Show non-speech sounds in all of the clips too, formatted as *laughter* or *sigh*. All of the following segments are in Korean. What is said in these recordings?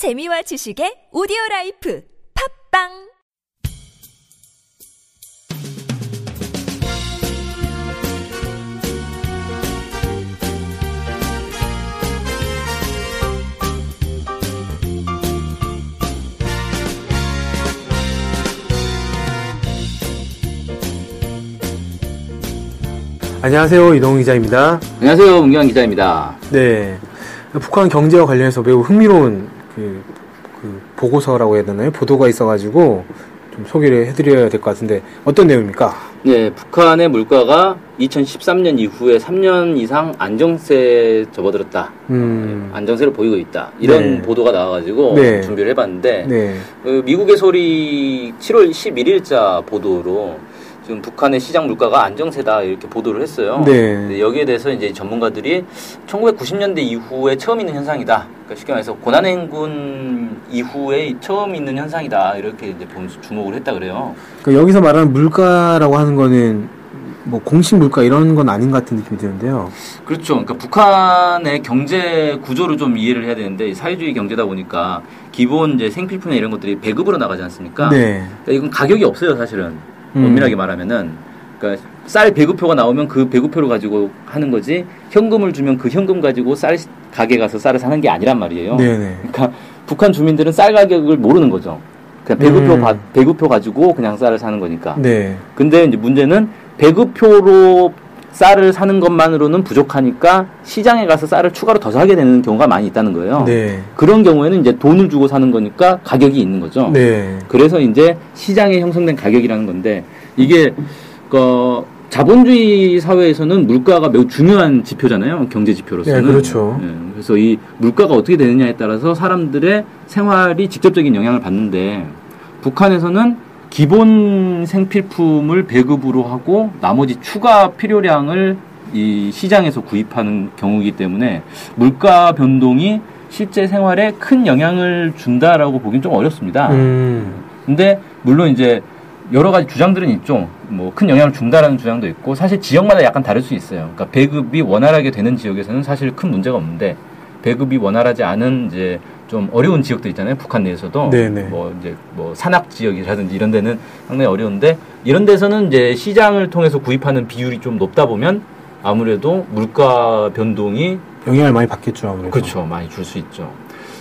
재미와 지식의 오디오 라이프 팝빵 안녕하세요. 이동훈 기자입니다. 안녕하세요. 문경환 기자입니다. 네. 북한 경제와 관련해서 매우 흥미로운 그, 그 보고서라고 해야 되나요? 보도가 있어가지고 좀 소개를 해드려야 될 것 같은데 어떤 내용입니까? 네, 북한의 물가가 2013년 이후에 3년 이상 안정세에 접어들었다. 음. 안정세를 보이고 있다. 이런 네. 보도가 나와가지고 네. 준비를 해봤는데 네. 그 미국의 소리 7월 11일자 보도로 지금 북한의 시장 물가가 안정세다 이렇게 보도를 했어요. 네. 여기에 대해서 이제 전문가들이 1990년대 이후에 처음 있는 현상이다. 그러니까 쉽게 말해서 고난행군 이후에 처음 있는 현상이다. 이렇게 이제 주목을 했다 그래요. 그러니까 여기서 말하는 물가라고 하는 거는 뭐 공식 물가 이런 건 아닌 것 같은 느낌이 드는데요. 그렇죠. 그러니까 북한의 경제 구조를 좀 이해를 해야 되는데 사회주의 경제다 보니까 기본 이제 생필품이나 이런 것들이 배급으로 나가지 않습니까? 네. 그러니까 이건 가격이 없어요, 사실은. 음. 엄밀하게 말하면은. 그러니까 쌀 배급표가 나오면 그 배급표를 가지고 하는 거지 현금을 주면 그 현금 가지고 쌀 가게 가서 쌀을 사는 게 아니란 말이에요. 네네. 그러니까 북한 주민들은 쌀 가격을 모르는 거죠. 그냥 배급표 음. 바- 배급표 가지고 그냥 쌀을 사는 거니까. 네. 근데 이제 문제는 배급표로 쌀을 사는 것만으로는 부족하니까 시장에 가서 쌀을 추가로 더 사게 되는 경우가 많이 있다는 거예요. 네. 그런 경우에는 이제 돈을 주고 사는 거니까 가격이 있는 거죠. 네. 그래서 이제 시장에 형성된 가격이라는 건데 이게 그 자본주의 사회에서는 물가가 매우 중요한 지표잖아요. 경제 지표로서는. 네, 그렇죠. 예, 그래서 이 물가가 어떻게 되느냐에 따라서 사람들의 생활이 직접적인 영향을 받는데 북한에서는 기본 생필품을 배급으로 하고 나머지 추가 필요량을 이 시장에서 구입하는 경우이기 때문에 물가 변동이 실제 생활에 큰 영향을 준다라고 보기는 좀 어렵습니다. 음. 근데 물론 이제 여러 가지 주장들은 있죠. 뭐 큰 영향을 준다라는 주장도 있고 사실 지역마다 약간 다를 수 있어요. 그러니까 배급이 원활하게 되는 지역에서는 사실 큰 문제가 없는데 배급이 원활하지 않은 이제 좀 어려운 지역들 있잖아요. 북한 내에서도 네네. 뭐 이제 뭐 산악 지역이라든지 이런 데는 상당히 어려운데 이런 데서는 이제 시장을 통해서 구입하는 비율이 좀 높다 보면 아무래도 물가 변동이 영향을 많이 받겠죠, 아무래도. 그렇죠. 많이 줄 수 있죠.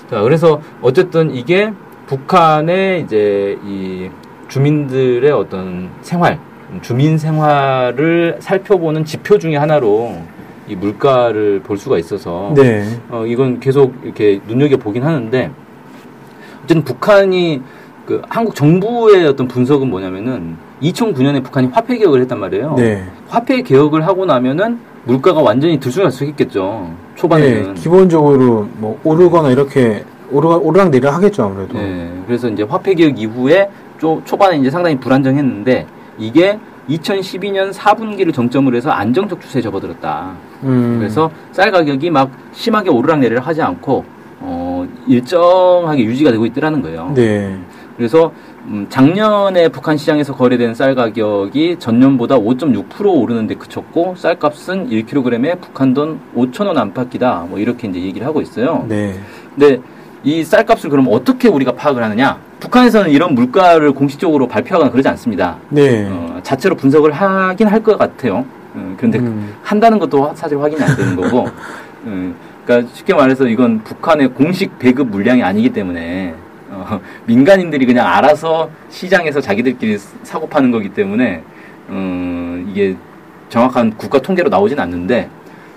자, 그래서 어쨌든 이게 북한의 이제 이 주민들의 어떤 생활, 주민 생활을 살펴보는 지표 중에 하나로 이 물가를 볼 수가 있어서 네. 어, 이건 계속 이렇게 눈여겨 보긴 하는데 어쨌든 북한이 그 한국 정부의 어떤 분석은 뭐냐면은 2009년에 북한이 화폐 개혁을 했단 말이에요. 네. 화폐 개혁을 하고 나면은 물가가 완전히 들쑥날쑥했겠죠. 네. 초반에는. 기본적으로 뭐 오르거나 이렇게 오르, 오르락 내리락 하겠죠, 아무래도. 네, 그래서 이제 화폐 개혁 이후에 초, 초반에 이제 상당히 불안정했는데 이게 2012년 4분기를 정점으로 해서 안정적 추세에 접어들었다. 음. 그래서 쌀 가격이 막 심하게 오르락 내리락 하지 않고 어, 일정하게 유지가 되고 있더라는 거예요. 네. 그래서 음, 작년에 북한 시장에서 거래된 쌀 가격이 전년보다 5.6% 오르는데 그쳤고 쌀값은 1kg에 북한 돈 5천 원 안팎이다. 뭐 이렇게 이제 얘기를 하고 있어요. 네. 근데 이 쌀값을 그럼 어떻게 우리가 파악을 하느냐? 북한에서는 이런 물가를 공식적으로 발표하거나 그러지 않습니다. 네. 어, 자체로 분석을 하긴 할 것 같아요. 어, 그런데 음. 한다는 것도 사실 확인이 안 되는 거고. *laughs* 음, 그러니까 쉽게 말해서 이건 북한의 공식 배급 물량이 아니기 때문에 어, 민간인들이 그냥 알아서 시장에서 자기들끼리 사고 파는 거기 때문에 음, 이게 정확한 국가 통계로 나오진 않는데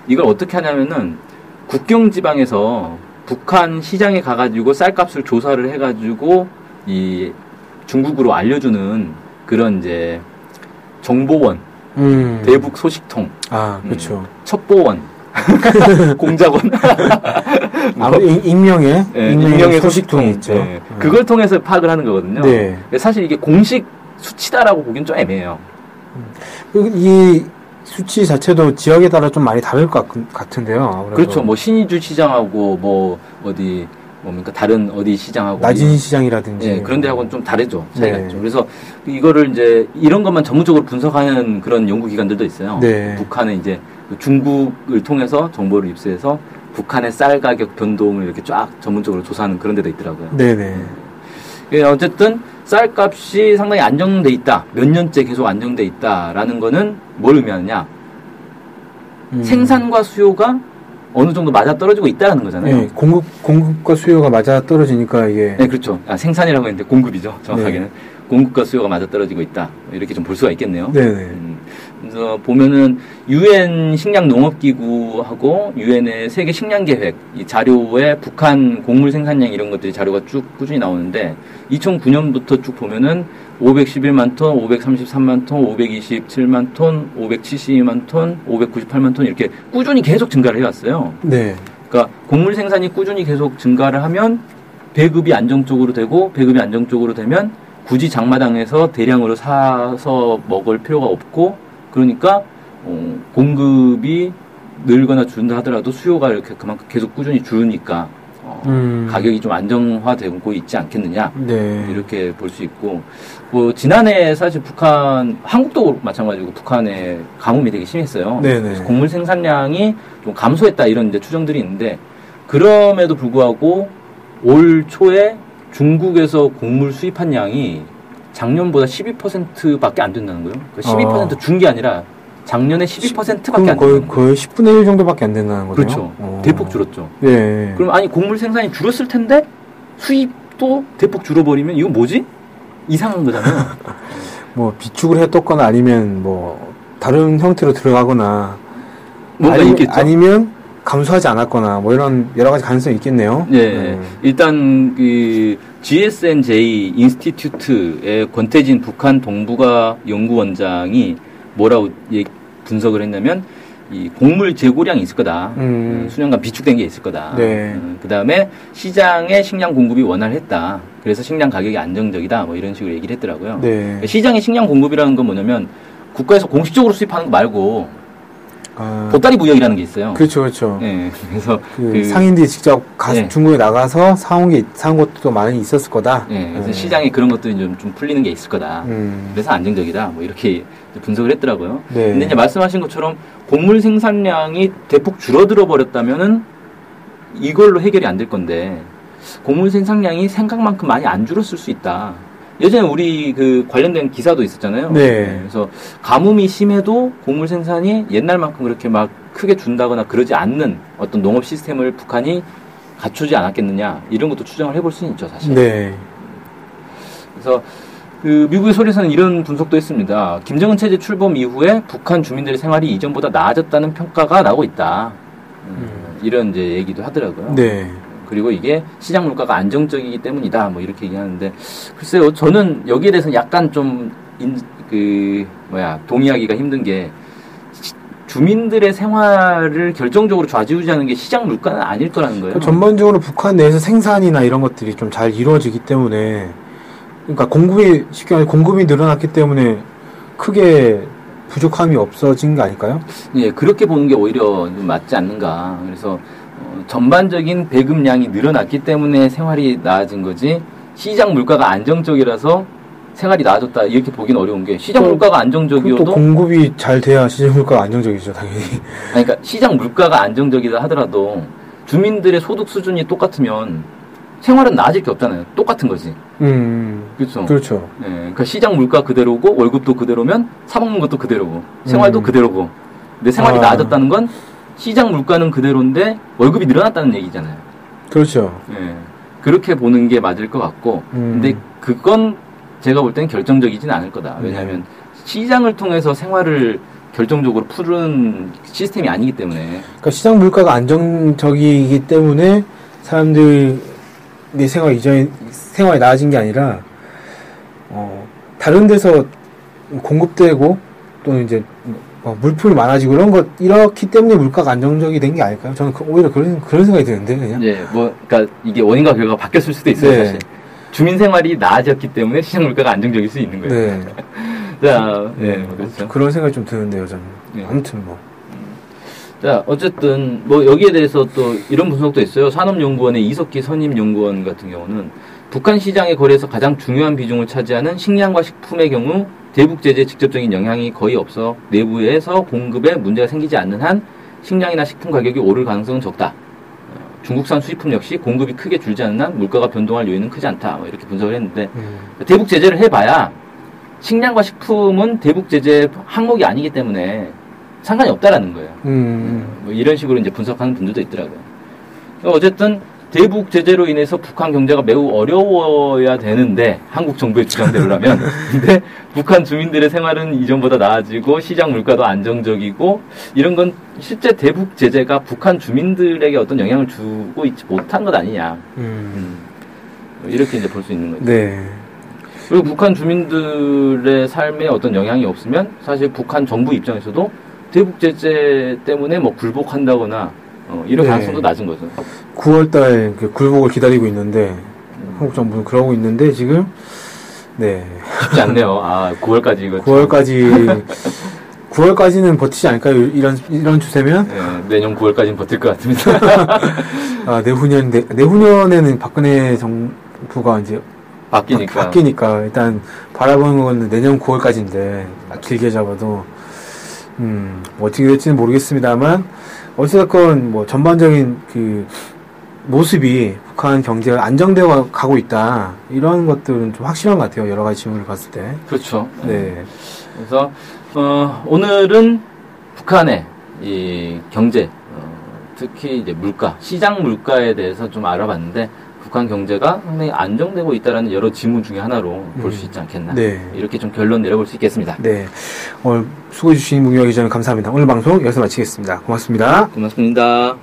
이걸 어떻게 하냐면은 국경 지방에서 북한 시장에 가가지고 쌀값을 조사를 해가지고 이 중국으로 알려주는 그런 이제 정보원, 음. 대북 소식통, 아, 음. 그렇죠. 첩보원, *laughs* 공작원, 아, 익- 익명의, 예, 익명의, 소식통이 소식통, 있죠. 예, 그걸 통해서 파악을 하는 거거든요. 네. 사실 이게 공식 수치다라고 보기엔 좀 애매해요. 그- 이 수치 자체도 지역에 따라 좀 많이 다를 것 같-. 아무래도. 그렇죠. 뭐 신의주 시장하고 뭐 어디 뭡니까 다른 어디 시장하고 낮은 시장이라든지. 예, 그런 데하고는 좀 다르죠. 차이가 네. 있죠. 그래서 이거를 이제 이런 것만 전문적으로 분석하는 그런 연구기관들도 있어요. 네. 북한은 이제 그 중국을 통해서 정보를 입수해서 북한의 쌀 가격 변동을 이렇게 쫙 전문적으로 조사하는 그런 데도 있더라고요. 네네. 예, 어쨌든 쌀값이 상당히 안정돼 있다. 몇 년째 계속 안정돼 있다라는 거는 뭘 의미하느냐? 음. 생산과 수요가 어느 정도 맞아 떨어지고 있다라는 거잖아요. 네, 공급 공급과 수요가 맞아 떨어지니까 이게 네, 그렇죠. 아, 생산이라고 했는데 공급이죠. 정확하게는. 공급과 수요가 맞아 떨어지고 있다. 이렇게 좀 볼 수가 있겠네요. 네네. 음, 그래서 보면은 유엔 식량 농업 기구하고 유엔의 세계 식량 계획 이 자료에 북한 곡물 생산량 이런 것들이 자료가 쭉 꾸준히 나오는데 2009년부터 쭉 보면은 511만 톤, 533만 톤, 527만 톤, 572만 톤, 598만 톤 이렇게 꾸준히 계속 증가를 해왔어요. 네. 그러니까 곡물 생산이 꾸준히 계속 증가를 하면 배급이 안정적으로 되고 배급이 안정적으로 되면 굳이 장마당에서 대량으로 사서 먹을 필요가 없고 그러니까 어, 공급이 늘거나 준다 하더라도 수요가 이렇게 그만큼 계속 꾸준히 줄으니까 어, 음. 가격이 좀 안정화되고 있지 않겠느냐 네. 이렇게 볼 수 있고 뭐 지난해 사실 북한 한국도 마찬가지고 북한에 가뭄이 되게 심했어요. 네네. 그래서 곡물 생산량이 좀 감소했다 이런 이제 추정들이 있는데 그럼에도 불구하고 올 초에 중국에서 곡물 수입한 양이 작년보다 12%밖에 안 된다는 거예요. 그러니까 12% 어. 준게 아니라 작년에 12%밖에 그럼 안 거의. 거의 10분의 1 정도밖에 안 된다는 거죠. 그렇죠. 대폭 줄었죠. 네. 그럼 아니 곡물 생산이 줄었을 텐데 수입도 대폭 줄어버리면 이건 뭐지? 이상한 거잖아요. *laughs* 뭐 비축을 해뒀거나 아니면 뭐 다른 형태로 들어가거나 뭔가 아니, 있겠죠. 아니면 감소하지 않았거나 뭐 이런 여러 가지 가능성이 있겠네요. 네, 음. 일단 그 GSNJ 인스티튜트의 권태진 북한 동북아 연구원장이 뭐라고 얘- 분석을 했냐면 이 곡물 재고량이 있을 거다. 음. 음, 수년간 비축된 게 있을 거다. 네. 그 다음에 시장에 식량 공급이 원활했다. 그래서 식량 가격이 안정적이다. 뭐 이런 식으로 얘기를 했더라고요. 네. 시장의 식량 공급이라는 건 뭐냐면 국가에서 공식적으로 수입하는 거 말고 아, 보따리 무역이라는 게 있어요. 그렇죠, 그렇죠. 네, 그래서 그 그- 상인들이 직접 가, 네. 중국에 나가서 사온 게 사온 것도 많이 있었을 거다. 네, 그래서 음. 시장에 그런 것들이 좀, 좀 풀리는 게 있을 거다. 음. 그래서 안정적이다. 뭐 이렇게 분석을 했더라고요. 네. 근데 이제 말씀하신 것처럼 곡물 생산량이 대폭 줄어들어 버렸다면은 이걸로 해결이 안 될 건데 곡물 생산량이 생각만큼 많이 안 줄었을 수 있다. 예전에 우리 그 관련된 기사도 있었잖아요. 네. 그래서 가뭄이 심해도 곡물 생산이 옛날만큼 그렇게 막 크게 준다거나 그러지 않는 어떤 농업 시스템을 북한이 갖추지 않았겠느냐 이런 것도 추정을 해볼 수는 있죠 사실. 네. 그래서 그 미국의 소리에서는 이런 분석도 했습니다. 김정은 체제 출범 이후에 북한 주민들의 생활이 이전보다 나아졌다는 평가가 나오고 있다. 음, 이런 이제 얘기도 하더라고요. 네. 그리고 이게 시장 물가가 안정적이기 때문이다. 뭐 이렇게 얘기하는데 글쎄요. 저는 여기에 대해서 약간 좀그 뭐야 동의하기가 힘든 게 시- 주민들의 생활을 결정적으로 좌지우지하는 게 시장 물가는 아닐 거라는 거예요. 그 전반적으로 북한 내에서 생산이나 이런 것들이 좀 잘 이루어지기 때문에 그러니까 공급이 쉽게 말해 공급이 늘어났기 때문에 크게 부족함이 없어진 거 아닐까요? 예, 그렇게 보는 게 오히려 좀 맞지 않는가. 그래서 어, 전반적인 배급량이 늘어났기 때문에 생활이 나아진 거지 시장 물가가 안정적이라서 생활이 나아졌다 이렇게 보기는 어려운 게 시장 또- 물가가 또 안정적이어도 공급이 잘 돼야 시장 물가가 안정적이죠, 당연히. 아니, 그러니까 시장 물가가 안정적이다 하더라도 주민들의 소득 수준이 똑같으면 생활은 나아질 게 없잖아요. 똑같은 거지. 음, 그렇죠. 그렇죠. 예, 그러니까 시장 물가 그대로고 월급도 그대로면 사 먹는 것도 그대로고 생활도 음. 그대로고. 근데 생활이 아. 나아졌다는 건 시장 물가는 그대로인데 월급이 늘어났다는 얘기잖아요. 그렇죠. 예. 그렇게 보는 게 맞을 것 같고. 음. 근데 그건 제가 볼 때는 결정적이진 않을 거다. 왜냐하면 시장을 통해서 생활을 결정적으로 푸는 시스템이 아니기 때문에. 그러니까 시장 물가가 안정적이기 때문에 사람들의 생활 이전에 생활이 나아진 게 아니라 어, 다른 데서 공급되고 또 이제 뭐 물품이 많아지고 그런 것 이렇기 때문에 물가가 안정적이 된 게 아닐까요? 저는 그- 오히려 그런 그런 생각이 드는데 그냥. 예, 뭐, 그니까 이게 원인과 결과가 바뀌었을 수도 있어요, 네. 사실. 주민 생활이 나아졌기 때문에 시장 물가가 안정적일 수 있는 거예요. 네. *laughs* 자, 예, 뭐 그렇죠. 그런 생각이 좀 드는데요, 저는. 네. 아무튼 뭐. 자, 어쨌든 뭐 여기에 대해서 또 이런 분석도 있어요. 산업연구원의 이석기 선임연구원 같은 경우는 북한 시장의 거래에서 가장 중요한 비중을 차지하는 식량과 식품의 경우 대북 제재의 직접적인 영향이 거의 없어 내부에서 공급에 문제가 생기지 않는 한 식량이나 식품 가격이 오를 가능성은 적다. 중국산 수입품 역시 공급이 크게 줄지 않는 한 물가가 변동할 요인은 크지 않다. 뭐 이렇게 분석을 했는데 음. 대북 제재를 해봐야 식량과 식품은 대북 제재 항목이 아니기 때문에 상관이 없다라는 거예요. 음. 뭐 이런 식으로 이제 분석하는 분들도 있더라고요. 어쨌든 대북 제재로 인해서 북한 경제가 매우 어려워야 되는데 한국 정부의 주장대로라면 *laughs* 근데 북한 주민들의 생활은 이전보다 나아지고 시장 물가도 안정적이고 이런 건 실제 대북 제재가 북한 주민들에게 어떤 영향을 주고 있지 못한 것 아니냐 음. 음, 이렇게 이제 볼 수 있는 거죠. 네. 그리고 북한 주민들의 삶에 어떤 영향이 없으면 사실 북한 정부 입장에서도 대북 제재 때문에 뭐 굴복한다거나 어, 이런 네. 가능성도 낮은 거죠. 9월달 그 굴복을 기다리고 있는데 한국 정부는 그러고 있는데 지금 네 쉽지 않네요. 아, 9월까지 이거. 9월까지 9월까지는 *laughs* 버티지 않을까요? 이런 이런 추세면 예, 내년 9월까지는 버틸 것 같습니다. *laughs* 아, 내후년 내, 내후년에는 박근혜 정부가 이제 바뀌니까. 바, 뀌니까 일단 바라보는 건 내년 9월까지인데 길게 잡아도 음뭐 어떻게 될지는 모르겠습니다만 어찌됐건 뭐 전반적인 그 모습이 북한 경제가 안정되어 가고 있다 이런 것들은 좀 확실한 것 같아요 여러 가지 질문을 봤을 때 그렇죠. 네. 그래서 어, 오늘은 북한의 이 경제, 어, 특히 이제 물가, 시장 물가에 대해서 좀 알아봤는데 북한 경제가 상당히 안정되고 있다는 여러 지문 중에 하나로 볼 수 있지 않겠나. 네. 이렇게 좀 결론 내려볼 수 있겠습니다. 네. 오늘 수고해 주신 문경 기자님 감사합니다. 오늘 방송 여기서 마치겠습니다. 고맙습니다. 고맙습니다.